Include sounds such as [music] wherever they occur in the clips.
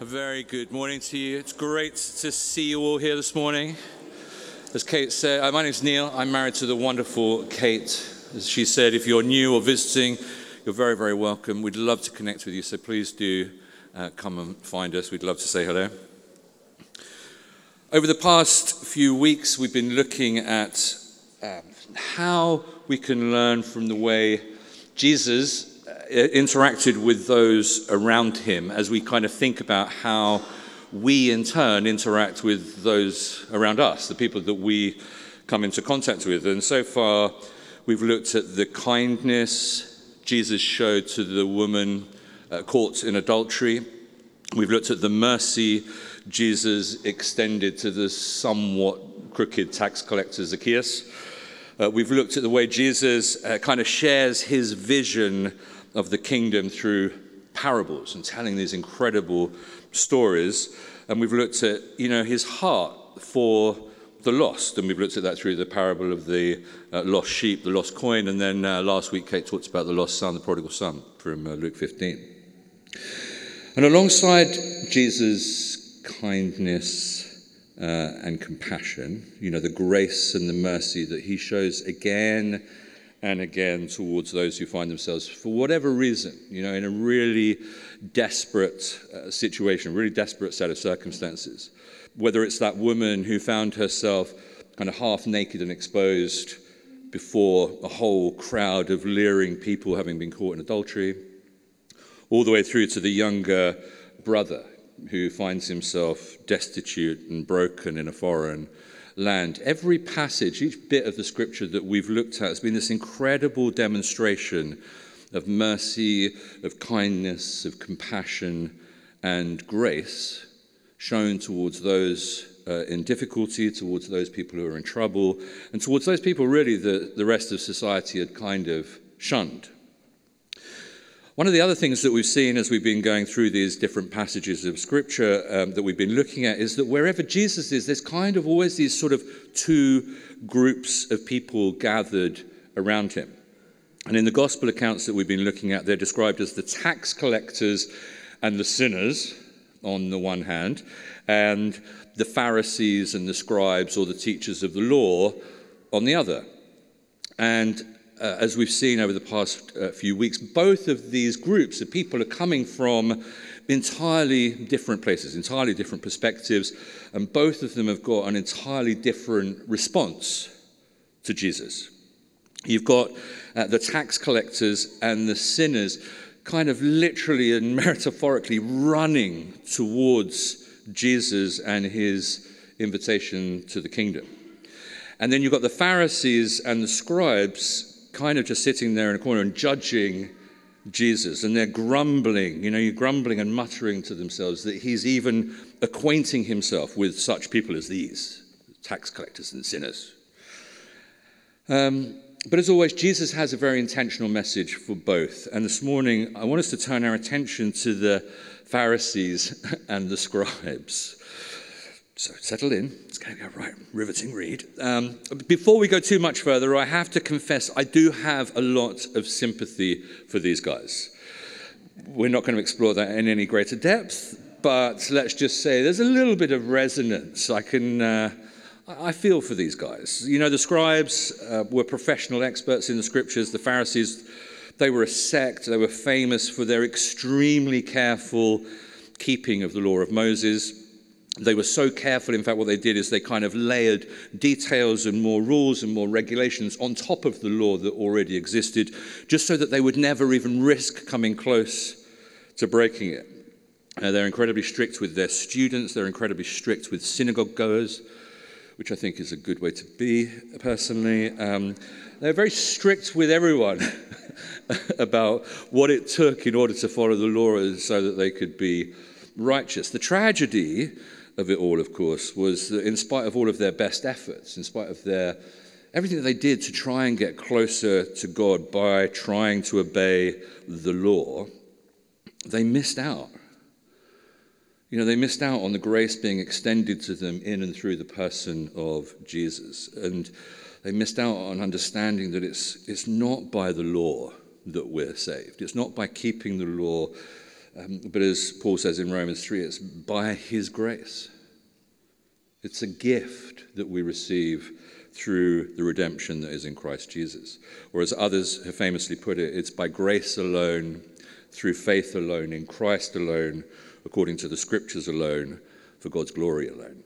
A very good morning to you. It's great to see you all here this morning. As Kate said, uh, my name's Neil. I'm married to the wonderful Kate. As she said, if you're new or visiting, you're very, very welcome. We'd love to connect with you, so please do uh, come and find us. We'd love to say hello. Over the past few weeks, we've been looking at um, how we can learn from the way Jesus interacted with those around him as we kind of think about how we in turn interact with those around us, the people that we come into contact with. And so far, we've looked at the kindness Jesus showed to the woman uh, caught in adultery. We've looked at the mercy Jesus extended to the somewhat crooked tax collector Zacchaeus. Uh, we've looked at the way Jesus uh, kind of shares his vision of the kingdom through parables and telling these incredible stories. And we've looked at, you know, his heart for the lost. And we've looked at that through the parable of the uh, lost sheep, the lost coin. And then uh, last week, Kate talked about the lost son, the prodigal son from uh, Luke 15. And alongside Jesus' kindness uh, and compassion, you know, the grace and the mercy that he shows again and again towards those who find themselves, for whatever reason, you know, in a really desperate uh, situation, really desperate set of circumstances. Whether it's that woman who found herself kind of half naked and exposed before a whole crowd of leering people having been caught in adultery, all the way through to the younger brother who finds himself destitute and broken in a foreign land. Every passage, each bit of the scripture that we've looked at has been this incredible demonstration of mercy, of kindness, of compassion, and grace shown towards those uh, in difficulty, towards those people who are in trouble, and towards those people really that the rest of society had kind of shunned. One of the other things that we've seen as we've been going through these different passages of scripture um, that we've been looking at is that wherever Jesus is, there's kind of always these sort of two groups of people gathered around him. And in the gospel accounts that we've been looking at, they're described as the tax collectors and the sinners on the one hand, and the Pharisees and the scribes or the teachers of the law on the other. And uh, as we've seen over the past uh, few weeks, both of these groups of people are coming from entirely different places, entirely different perspectives, and both of them have got an entirely different response to Jesus. You've got uh, the tax collectors and the sinners kind of literally and [laughs] metaphorically running towards Jesus and his invitation to the kingdom. And then you've got the Pharisees and the scribes kind of just sitting there in a corner and judging Jesus, and they're grumbling, you know, you're grumbling and muttering to themselves that he's even acquainting himself with such people as these tax collectors and sinners. Um, but as always, Jesus has a very intentional message for both. And this morning, I want us to turn our attention to the Pharisees [laughs] and the scribes. So settle in. It's going to go right, riveting read. Um, before we go too much further, I have to confess I do have a lot of sympathy for these guys. We're not going to explore that in any greater depth, but let's just say there's a little bit of resonance. I can. Uh, I feel for these guys. You know, the scribes uh, were professional experts in the scriptures. The Pharisees, they were a sect. They were famous for their extremely careful keeping of the law of Moses. They were so careful, in fact, what they did is they kind of layered details and more rules and more regulations on top of the law that already existed, just so that they would never even risk coming close to breaking it. Uh, they're incredibly strict with their students, they're incredibly strict with synagogue goers, which I think is a good way to be, personally. Um, they're very strict with everyone [laughs] about what it took in order to follow the law so that they could be righteous. The tragedy of it all, of course, was that in spite of all of their best efforts, in spite of their everything that they did to try and get closer to God by trying to obey the law, they missed out. You know, they missed out on the grace being extended to them in and through the person of Jesus. And they missed out on understanding that it's, it's not by the law that we're saved. It's not by keeping the law Um, but as Paul says in Romans 3, it's by his grace. It's a gift that we receive through the redemption that is in Christ Jesus. Or as others have famously put it, it's by grace alone, through faith alone, in Christ alone, according to the scriptures alone, for God's glory alone.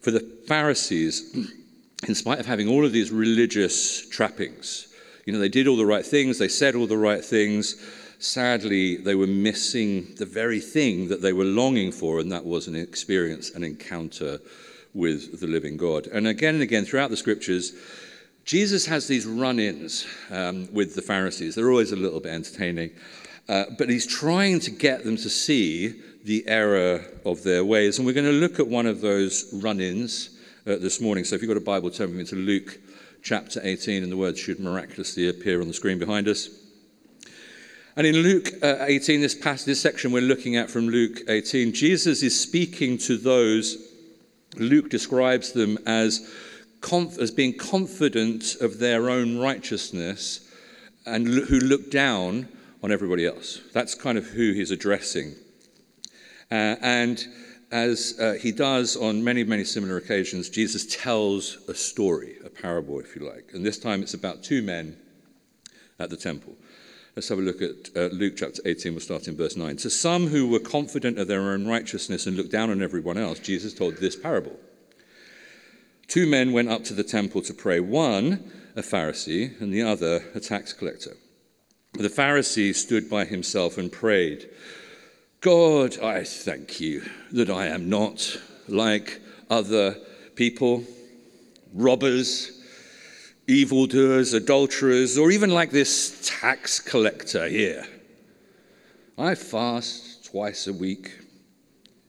For the Pharisees, [clears throat] in spite of having all of these religious trappings, you know, they did all the right things, they said all the right things. Sadly, they were missing the very thing that they were longing for, and that was an experience, an encounter with the living God. And again and again throughout the scriptures, Jesus has these run ins um, with the Pharisees. They're always a little bit entertaining. Uh, but he's trying to get them to see the error of their ways. And we're going to look at one of those run ins uh, this morning. So if you've got a Bible, turn with me to Luke chapter 18, and the words should miraculously appear on the screen behind us. And in Luke uh, 18, this passage, this section we're looking at from Luke 18, Jesus is speaking to those Luke describes them as, conf- as being confident of their own righteousness and who look down on everybody else. That's kind of who he's addressing. Uh, and as uh, he does on many, many similar occasions, Jesus tells a story, a parable, if you like. And this time it's about two men at the temple. Let's have a look at uh, Luke chapter 18. We'll start in verse 9. To some who were confident of their own righteousness and looked down on everyone else, Jesus told this parable. Two men went up to the temple to pray, one a Pharisee and the other a tax collector. The Pharisee stood by himself and prayed, God, I thank you that I am not like other people, robbers evildoers, adulterers, or even like this tax collector here. I fast twice a week.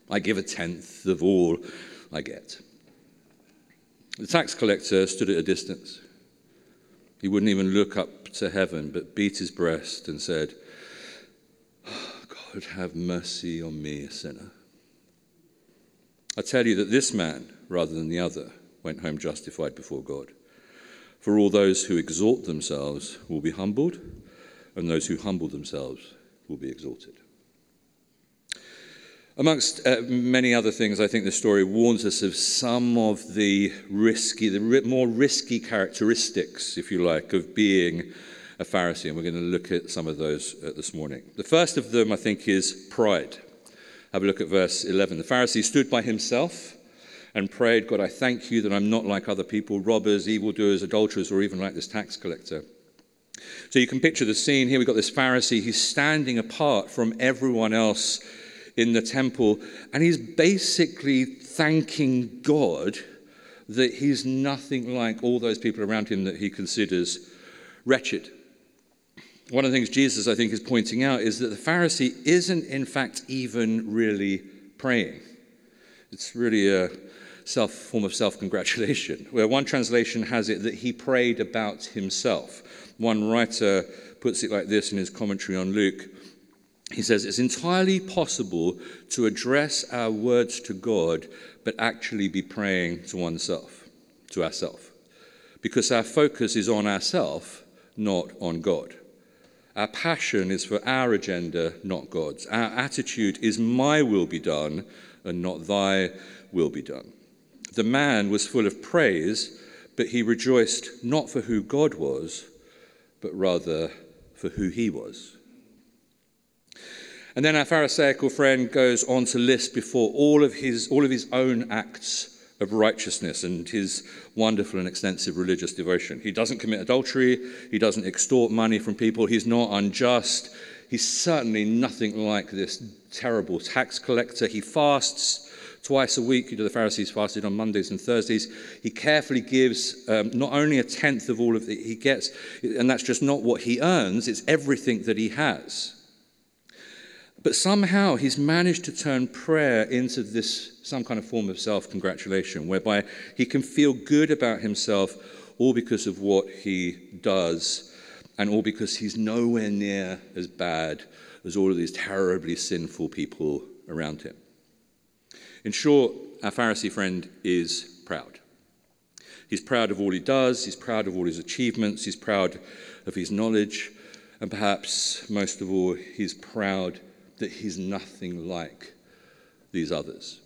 I give a tenth of all I get. The tax collector stood at a distance. He wouldn't even look up to heaven, but beat his breast and said, oh, God, have mercy on me, a sinner. I tell you that this man, rather than the other, went home justified before God. For all those who exalt themselves will be humbled, and those who humble themselves will be exalted. Amongst uh, many other things, I think the story warns us of some of the risky, the ri- more risky characteristics, if you like, of being a Pharisee. And we're going to look at some of those uh, this morning. The first of them, I think, is pride. Have a look at verse 11. The Pharisee stood by himself and prayed, God, I thank you that I'm not like other people, robbers, evildoers, adulterers, or even like this tax collector. So you can picture the scene here. We've got this Pharisee. He's standing apart from everyone else in the temple, and he's basically thanking God that he's nothing like all those people around him that he considers wretched. One of the things Jesus, I think, is pointing out is that the Pharisee isn't, in fact, even really praying. It's really a self, form of self congratulation, [laughs] where one translation has it that he prayed about himself. One writer puts it like this in his commentary on Luke. He says, It's entirely possible to address our words to God, but actually be praying to oneself, to ourself, because our focus is on ourself, not on God. Our passion is for our agenda, not God's. Our attitude is, My will be done, and not thy will be done. The man was full of praise, but he rejoiced not for who God was, but rather for who he was. And then our Pharisaical friend goes on to list before all of his, all of his own acts of righteousness and his wonderful and extensive religious devotion. He doesn't commit adultery, he doesn't extort money from people, he's not unjust, he's certainly nothing like this terrible tax collector. He fasts twice a week. You know, the Pharisees fasted on Mondays and Thursdays. He carefully gives um, not only a tenth of all of it he gets, and that's just not what he earns, it's everything that he has. But somehow he's managed to turn prayer into this some kind of form of self congratulation, whereby he can feel good about himself all because of what he does, and all because he's nowhere near as bad as all of these terribly sinful people around him. In short, our Pharisee friend is proud. He's proud of all he does, he's proud of all his achievements, he's proud of his knowledge, and perhaps most of all, he's proud that he's nothing like these others.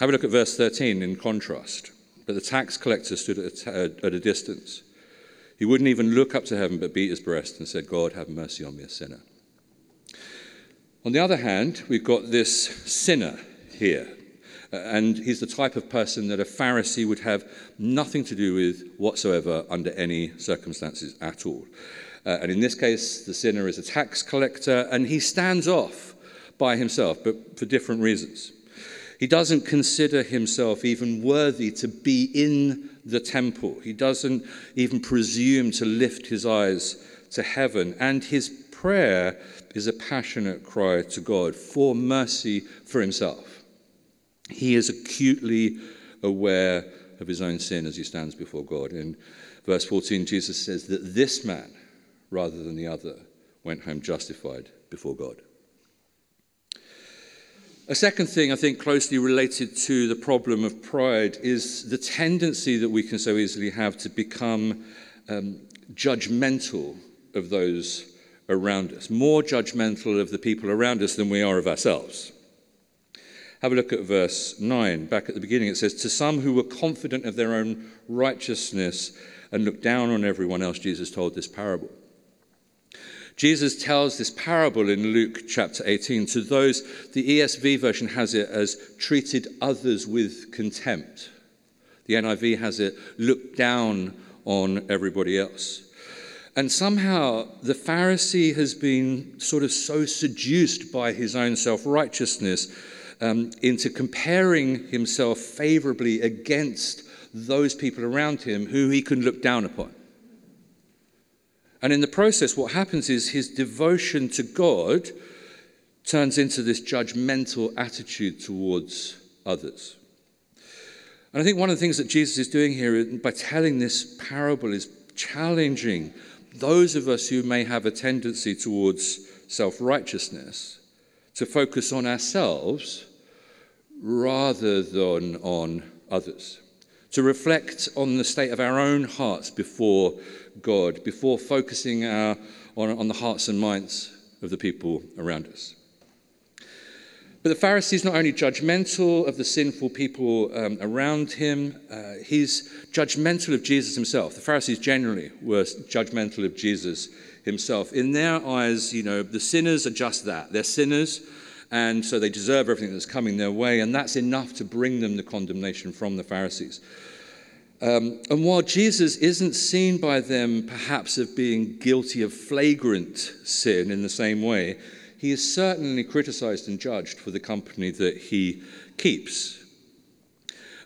Have a look at verse 13 in contrast. But the tax collector stood at a, at a distance. He wouldn't even look up to heaven, but beat his breast and said, God, have mercy on me, a sinner. On the other hand, we've got this sinner here. Uh, and he's the type of person that a Pharisee would have nothing to do with whatsoever under any circumstances at all. Uh, and in this case, the sinner is a tax collector, and he stands off by himself, but for different reasons. He doesn't consider himself even worthy to be in the temple. He doesn't even presume to lift his eyes to heaven. And his prayer is a passionate cry to God for mercy for himself. He is acutely aware of his own sin as he stands before God. In verse 14, Jesus says that this man, rather than the other, went home justified before God. A second thing I think closely related to the problem of pride is the tendency that we can so easily have to become um, judgmental of those around us, more judgmental of the people around us than we are of ourselves. Have a look at verse 9. Back at the beginning, it says, To some who were confident of their own righteousness and looked down on everyone else, Jesus told this parable. Jesus tells this parable in Luke chapter 18 to those, the ESV version has it as treated others with contempt. The NIV has it looked down on everybody else. And somehow the Pharisee has been sort of so seduced by his own self righteousness um, into comparing himself favorably against those people around him who he can look down upon. And in the process, what happens is his devotion to God turns into this judgmental attitude towards others. And I think one of the things that Jesus is doing here by telling this parable is challenging those of us who may have a tendency towards self righteousness to focus on ourselves rather than on others, to reflect on the state of our own hearts before God before focusing our, on, on the hearts and minds of the people around us. But the Pharisee is not only judgmental of the sinful people um, around him, uh, he's judgmental of Jesus himself. The Pharisees generally were judgmental of Jesus himself. In their eyes, you know, the sinners are just that. They're sinners, and so they deserve everything that's coming their way, and that's enough to bring them the condemnation from the Pharisees. Um, and while Jesus isn't seen by them perhaps of being guilty of flagrant sin in the same way, he is certainly criticized and judged for the company that he keeps.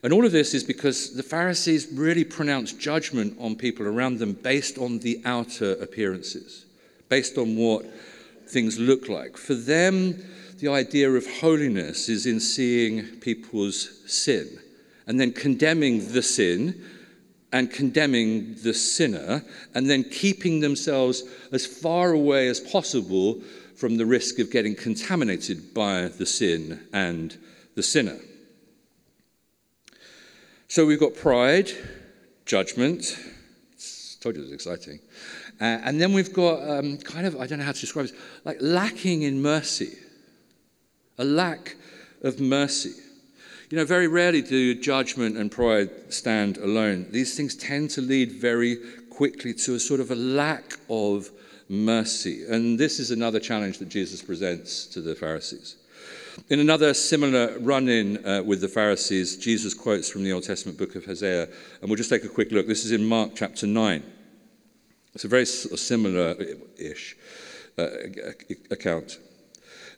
And all of this is because the Pharisees really pronounce judgment on people around them based on the outer appearances, based on what things look like. For them, the idea of holiness is in seeing people's sin and then condemning the sin and condemning the sinner, and then keeping themselves as far away as possible from the risk of getting contaminated by the sin and the sinner. So we've got pride, judgment. I told you it was exciting. Uh, and then we've got um, kind of, I don't know how to describe it, like lacking in mercy. A lack of mercy. You know, very rarely do judgment and pride stand alone. These things tend to lead very quickly to a sort of a lack of mercy. And this is another challenge that Jesus presents to the Pharisees. In another similar run in uh, with the Pharisees, Jesus quotes from the Old Testament book of Hosea. And we'll just take a quick look. This is in Mark chapter 9. It's a very similar ish uh, account.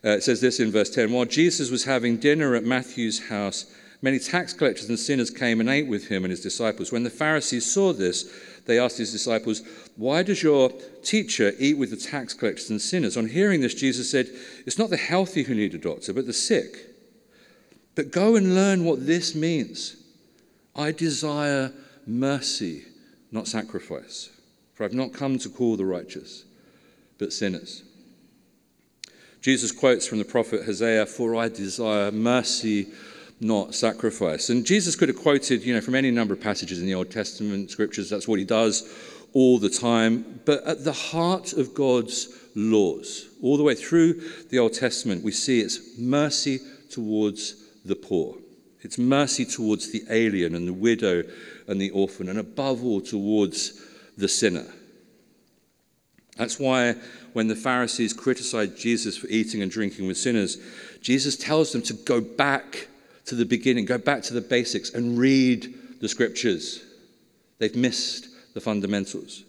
Uh, it says this in verse 10 While Jesus was having dinner at Matthew's house, many tax collectors and sinners came and ate with him and his disciples. When the Pharisees saw this, they asked his disciples, Why does your teacher eat with the tax collectors and sinners? On hearing this, Jesus said, It's not the healthy who need a doctor, but the sick. But go and learn what this means. I desire mercy, not sacrifice. For I've not come to call the righteous, but sinners. Jesus quotes from the prophet Hosea, For I desire mercy, not sacrifice. And Jesus could have quoted, you know, from any number of passages in the Old Testament scriptures. That's what he does all the time. But at the heart of God's laws. All the way through the Old Testament, we see it's mercy towards the poor. It's mercy towards the alien and the widow and the orphan, and above all, towards the sinner. That's why when the Pharisees criticized Jesus for eating and drinking with sinners, Jesus tells them to go back to the beginning, go back to the basics, and read the scriptures. They've missed the fundamentals.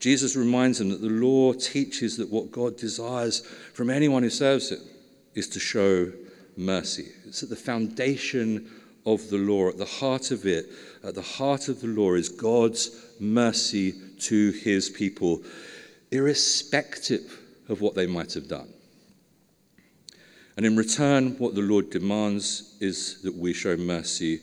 Jesus reminds them that the law teaches that what God desires from anyone who serves Him is to show mercy. It's at the foundation of the law, at the heart of it, at the heart of the law is God's mercy to His people, irrespective of what they might have done. And in return, what the Lord demands is that we show mercy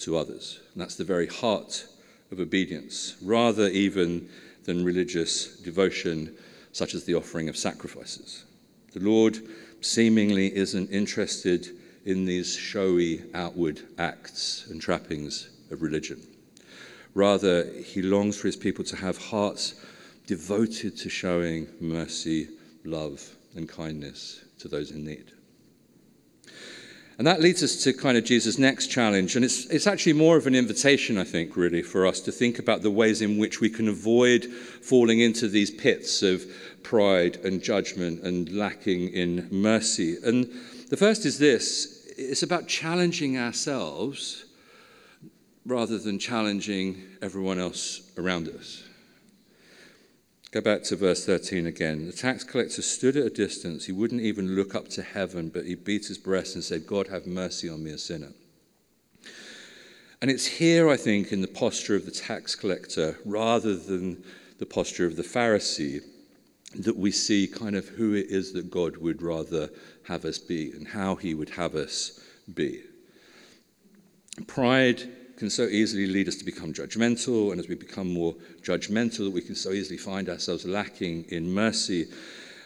to others. And that's the very heart of obedience, rather even than religious devotion, such as the offering of sacrifices. The Lord seemingly isn't interested in these showy outward acts and trappings of religion. Rather, he longs for his people to have hearts devoted to showing mercy, love, and kindness to those in need. And that leads us to kind of Jesus' next challenge. And it's, it's actually more of an invitation, I think, really, for us to think about the ways in which we can avoid falling into these pits of pride and judgment and lacking in mercy. And the first is this it's about challenging ourselves rather than challenging everyone else around us. Go back to verse 13 again. The tax collector stood at a distance. He wouldn't even look up to heaven, but he beat his breast and said, God, have mercy on me, a sinner. And it's here, I think, in the posture of the tax collector, rather than the posture of the Pharisee, that we see kind of who it is that God would rather have us be and how he would have us be. Pride can so easily lead us to become judgmental, and as we become more judgmental, we can so easily find ourselves lacking in mercy.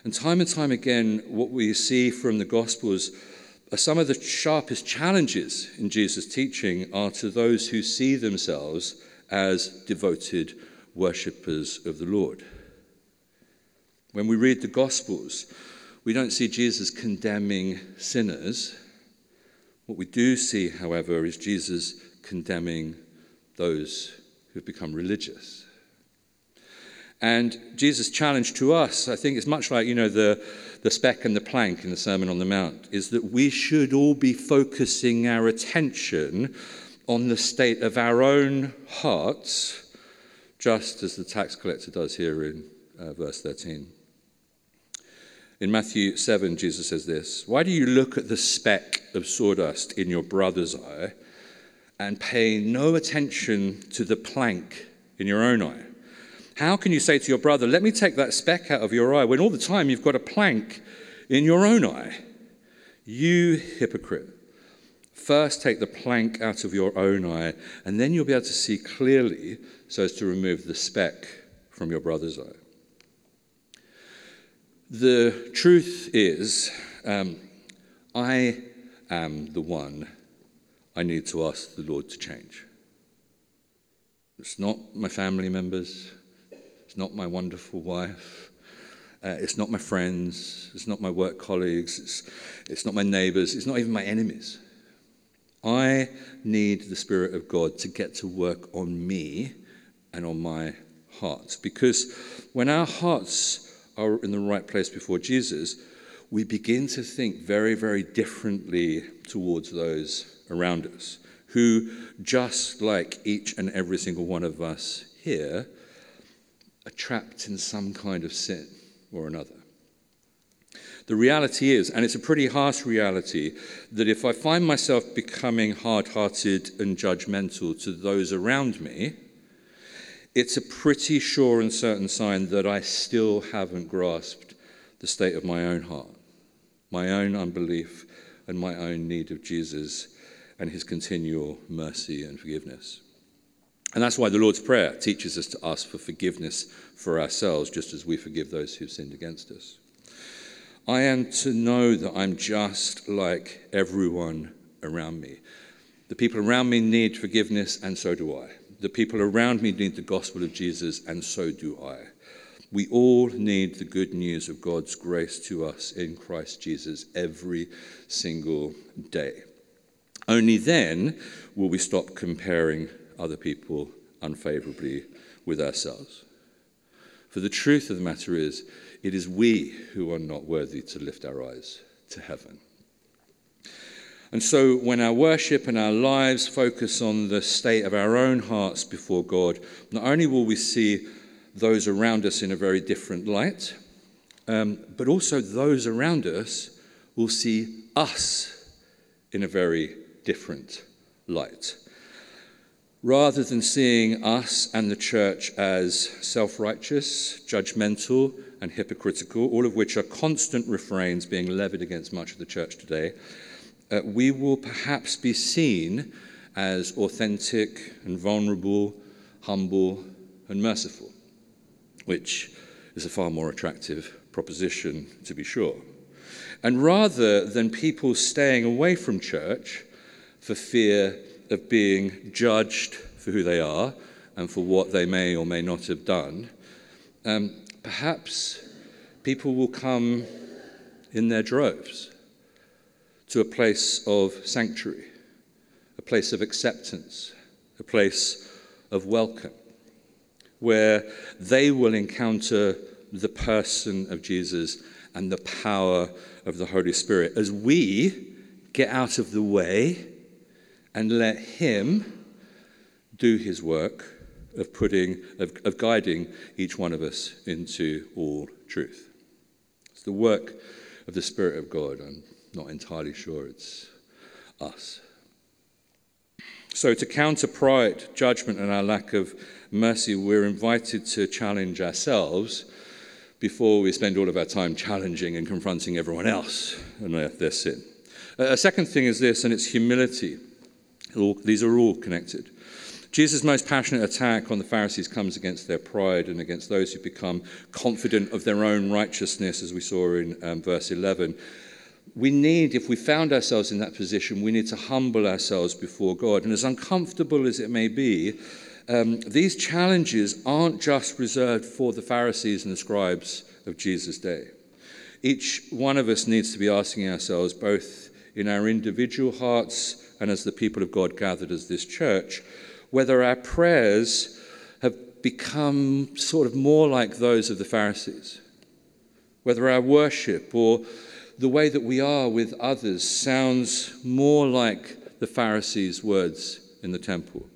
And time and time again, what we see from the Gospels are some of the sharpest challenges in Jesus' teaching are to those who see themselves as devoted worshippers of the Lord. When we read the Gospels, we don't see Jesus condemning sinners. What we do see, however, is Jesus condemning those who've become religious. And Jesus' challenge to us, I think, is much like, you know, the, the speck and the plank in the Sermon on the Mount, is that we should all be focusing our attention on the state of our own hearts, just as the tax collector does here in uh, verse 13. In Matthew 7, Jesus says this Why do you look at the speck of sawdust in your brother's eye and pay no attention to the plank in your own eye? How can you say to your brother, Let me take that speck out of your eye, when all the time you've got a plank in your own eye? You hypocrite. First, take the plank out of your own eye, and then you'll be able to see clearly so as to remove the speck from your brother's eye. The truth is, um, I am the one I need to ask the Lord to change. It's not my family members, it's not my wonderful wife, uh, it's not my friends, it's not my work colleagues, it's, it's not my neighbors, it's not even my enemies. I need the Spirit of God to get to work on me and on my heart. Because when our hearts are in the right place before Jesus, we begin to think very, very differently towards those around us, who, just like each and every single one of us here, are trapped in some kind of sin or another. The reality is, and it's a pretty harsh reality, that if I find myself becoming hard hearted and judgmental to those around me, it's a pretty sure and certain sign that I still haven't grasped the state of my own heart, my own unbelief, and my own need of Jesus and his continual mercy and forgiveness. And that's why the Lord's Prayer teaches us to ask for forgiveness for ourselves, just as we forgive those who've sinned against us. I am to know that I'm just like everyone around me. The people around me need forgiveness, and so do I. The people around me need the gospel of Jesus, and so do I. We all need the good news of God's grace to us in Christ Jesus every single day. Only then will we stop comparing other people unfavorably with ourselves. For the truth of the matter is, it is we who are not worthy to lift our eyes to heaven. And so, when our worship and our lives focus on the state of our own hearts before God, not only will we see those around us in a very different light, um, but also those around us will see us in a very different light. Rather than seeing us and the church as self righteous, judgmental, and hypocritical, all of which are constant refrains being levied against much of the church today, uh, we will perhaps be seen as authentic and vulnerable, humble and merciful, which is a far more attractive proposition, to be sure. And rather than people staying away from church for fear of being judged for who they are and for what they may or may not have done, um, perhaps people will come in their droves to a place of sanctuary, a place of acceptance, a place of welcome, where they will encounter the person of Jesus and the power of the Holy Spirit as we get out of the way and let Him do His work of putting, of, of guiding each one of us into all truth. It's the work of the Spirit of God. And not entirely sure it's us. So, to counter pride, judgment, and our lack of mercy, we're invited to challenge ourselves before we spend all of our time challenging and confronting everyone else and their sin. A second thing is this, and it's humility. All, these are all connected. Jesus' most passionate attack on the Pharisees comes against their pride and against those who become confident of their own righteousness, as we saw in um, verse 11 we need, if we found ourselves in that position, we need to humble ourselves before God. And as uncomfortable as it may be, um, these challenges aren't just reserved for the Pharisees and the scribes of Jesus' day. Each one of us needs to be asking ourselves, both in our individual hearts and as the people of God gathered as this church, whether our prayers have become sort of more like those of the Pharisees, whether our worship or the way that we are with others sounds more like the Pharisees' words in the temple.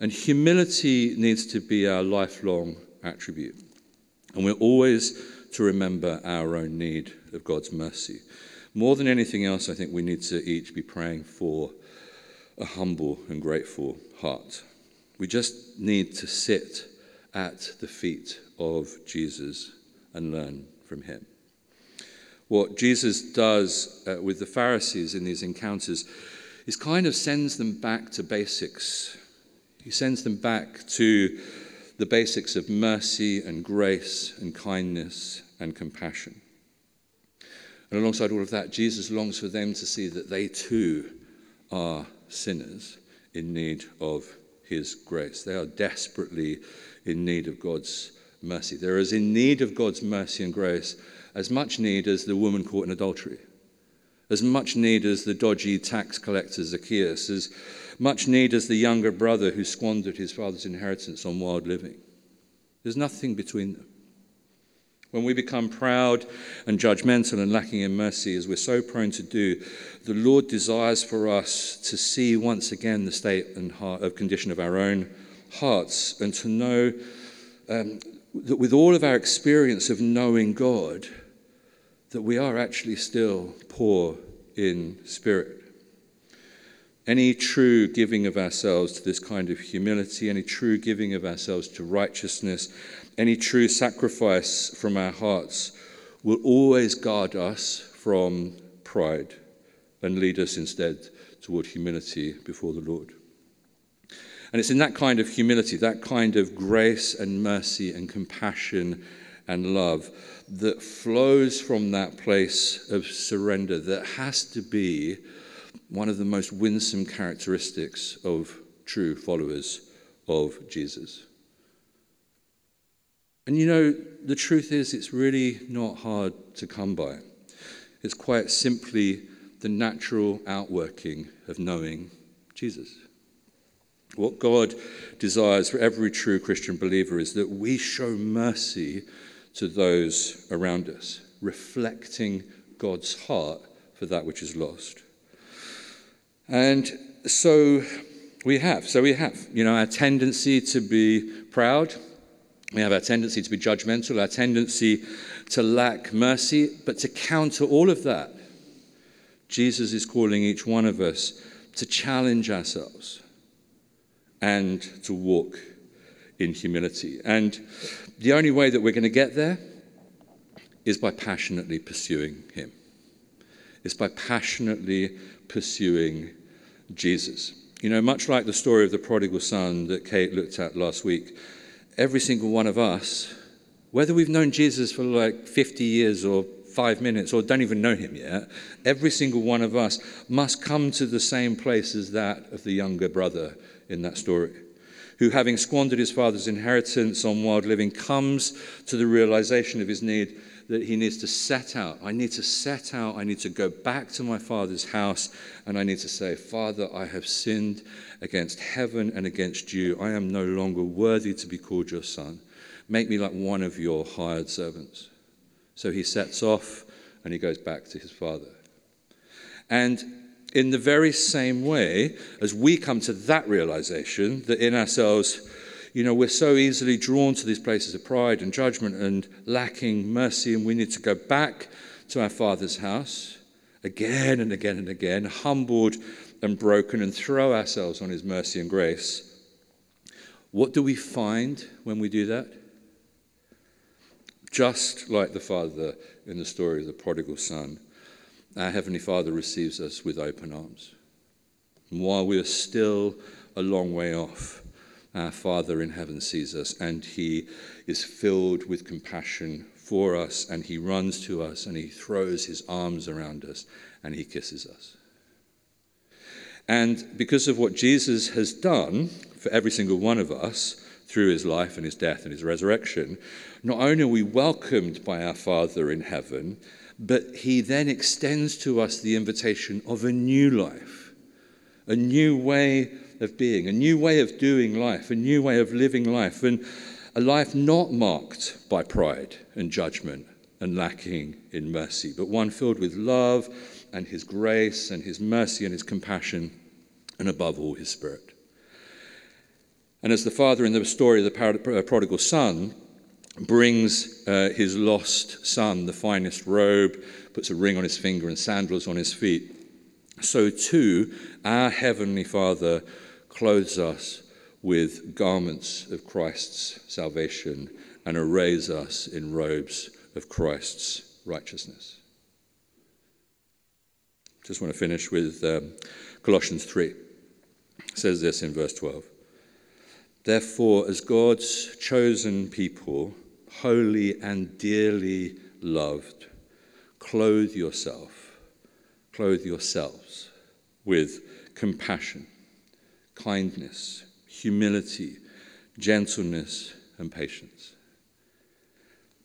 And humility needs to be our lifelong attribute. And we're always to remember our own need of God's mercy. More than anything else, I think we need to each be praying for a humble and grateful heart. We just need to sit at the feet of Jesus and learn from him. What Jesus does uh, with the Pharisees in these encounters is kind of sends them back to basics. He sends them back to the basics of mercy and grace and kindness and compassion. And alongside all of that, Jesus longs for them to see that they too are sinners in need of his grace. They are desperately in need of God's mercy. They're as in need of God's mercy and grace as much need as the woman caught in adultery, as much need as the dodgy tax collector Zacchaeus, as much need as the younger brother who squandered his father's inheritance on wild living. There's nothing between them. When we become proud and judgmental and lacking in mercy, as we're so prone to do, the Lord desires for us to see once again the state and heart of condition of our own hearts and to know um, that with all of our experience of knowing God, that we are actually still poor in spirit. Any true giving of ourselves to this kind of humility, any true giving of ourselves to righteousness, any true sacrifice from our hearts will always guard us from pride and lead us instead toward humility before the Lord. And it's in that kind of humility, that kind of grace and mercy and compassion and love that flows from that place of surrender that has to be one of the most winsome characteristics of true followers of Jesus. And you know, the truth is, it's really not hard to come by. It's quite simply the natural outworking of knowing Jesus. What God desires for every true Christian believer is that we show mercy to those around us, reflecting God's heart for that which is lost. And so we have. So we have, you know, our tendency to be proud. We have our tendency to be judgmental, our tendency to lack mercy. But to counter all of that, Jesus is calling each one of us to challenge ourselves and to walk in humility. And the only way that we're going to get there is by passionately pursuing Him. It's by passionately pursuing Jesus. You know, much like the story of the prodigal son that Kate looked at last week, every single one of us, whether we've known Jesus for like 50 years or five minutes or don't even know him yet, every single one of us must come to the same place as that of the younger brother in that story, who, having squandered his father's inheritance on wild living, comes to the realization of his need that he needs to set out. I need to set out. I need to go back to my father's house and I need to say, Father, I have sinned against heaven and against you. I am no longer worthy to be called your son. Make me like one of your hired servants. So he sets off and he goes back to his father. And in the very same way as we come to that realization that in ourselves, you know, we're so easily drawn to these places of pride and judgment and lacking mercy, and we need to go back to our Father's house again and again and again, humbled and broken, and throw ourselves on His mercy and grace. What do we find when we do that? Just like the Father in the story of the prodigal son, our Heavenly Father receives us with open arms. And while we are still a long way off, our Father in heaven sees us and he is filled with compassion for us and he runs to us and he throws his arms around us and he kisses us. And because of what Jesus has done for every single one of us through his life and his death and his resurrection, not only are we welcomed by our Father in heaven, but he then extends to us the invitation of a new life, a new way of being, a new way of doing life, a new way of living life, and a life not marked by pride and judgment and lacking in mercy, but one filled with love and His grace and His mercy and His compassion, and above all, His Spirit. And as the father in the story of the prodigal son brings uh, his lost son the finest robe, puts a ring on his finger and sandals on his feet, so too our heavenly Father clothes us with garments of Christ's salvation and arrays us in robes of Christ's righteousness. Just want to finish with um, Colossians 3. It says this in verse 12. Therefore, as God's chosen people, holy and dearly loved, clothe yourself, clothe yourselves with compassion kindness, humility, gentleness, and patience.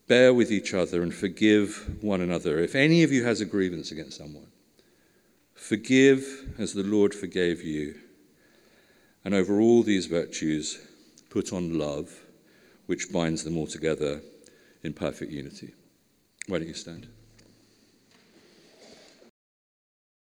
Bear with each other and forgive one another. If any of you has a grievance against someone, forgive as the Lord forgave you. And over all these virtues, put on love, which binds them all together in perfect unity. Why don't you stand?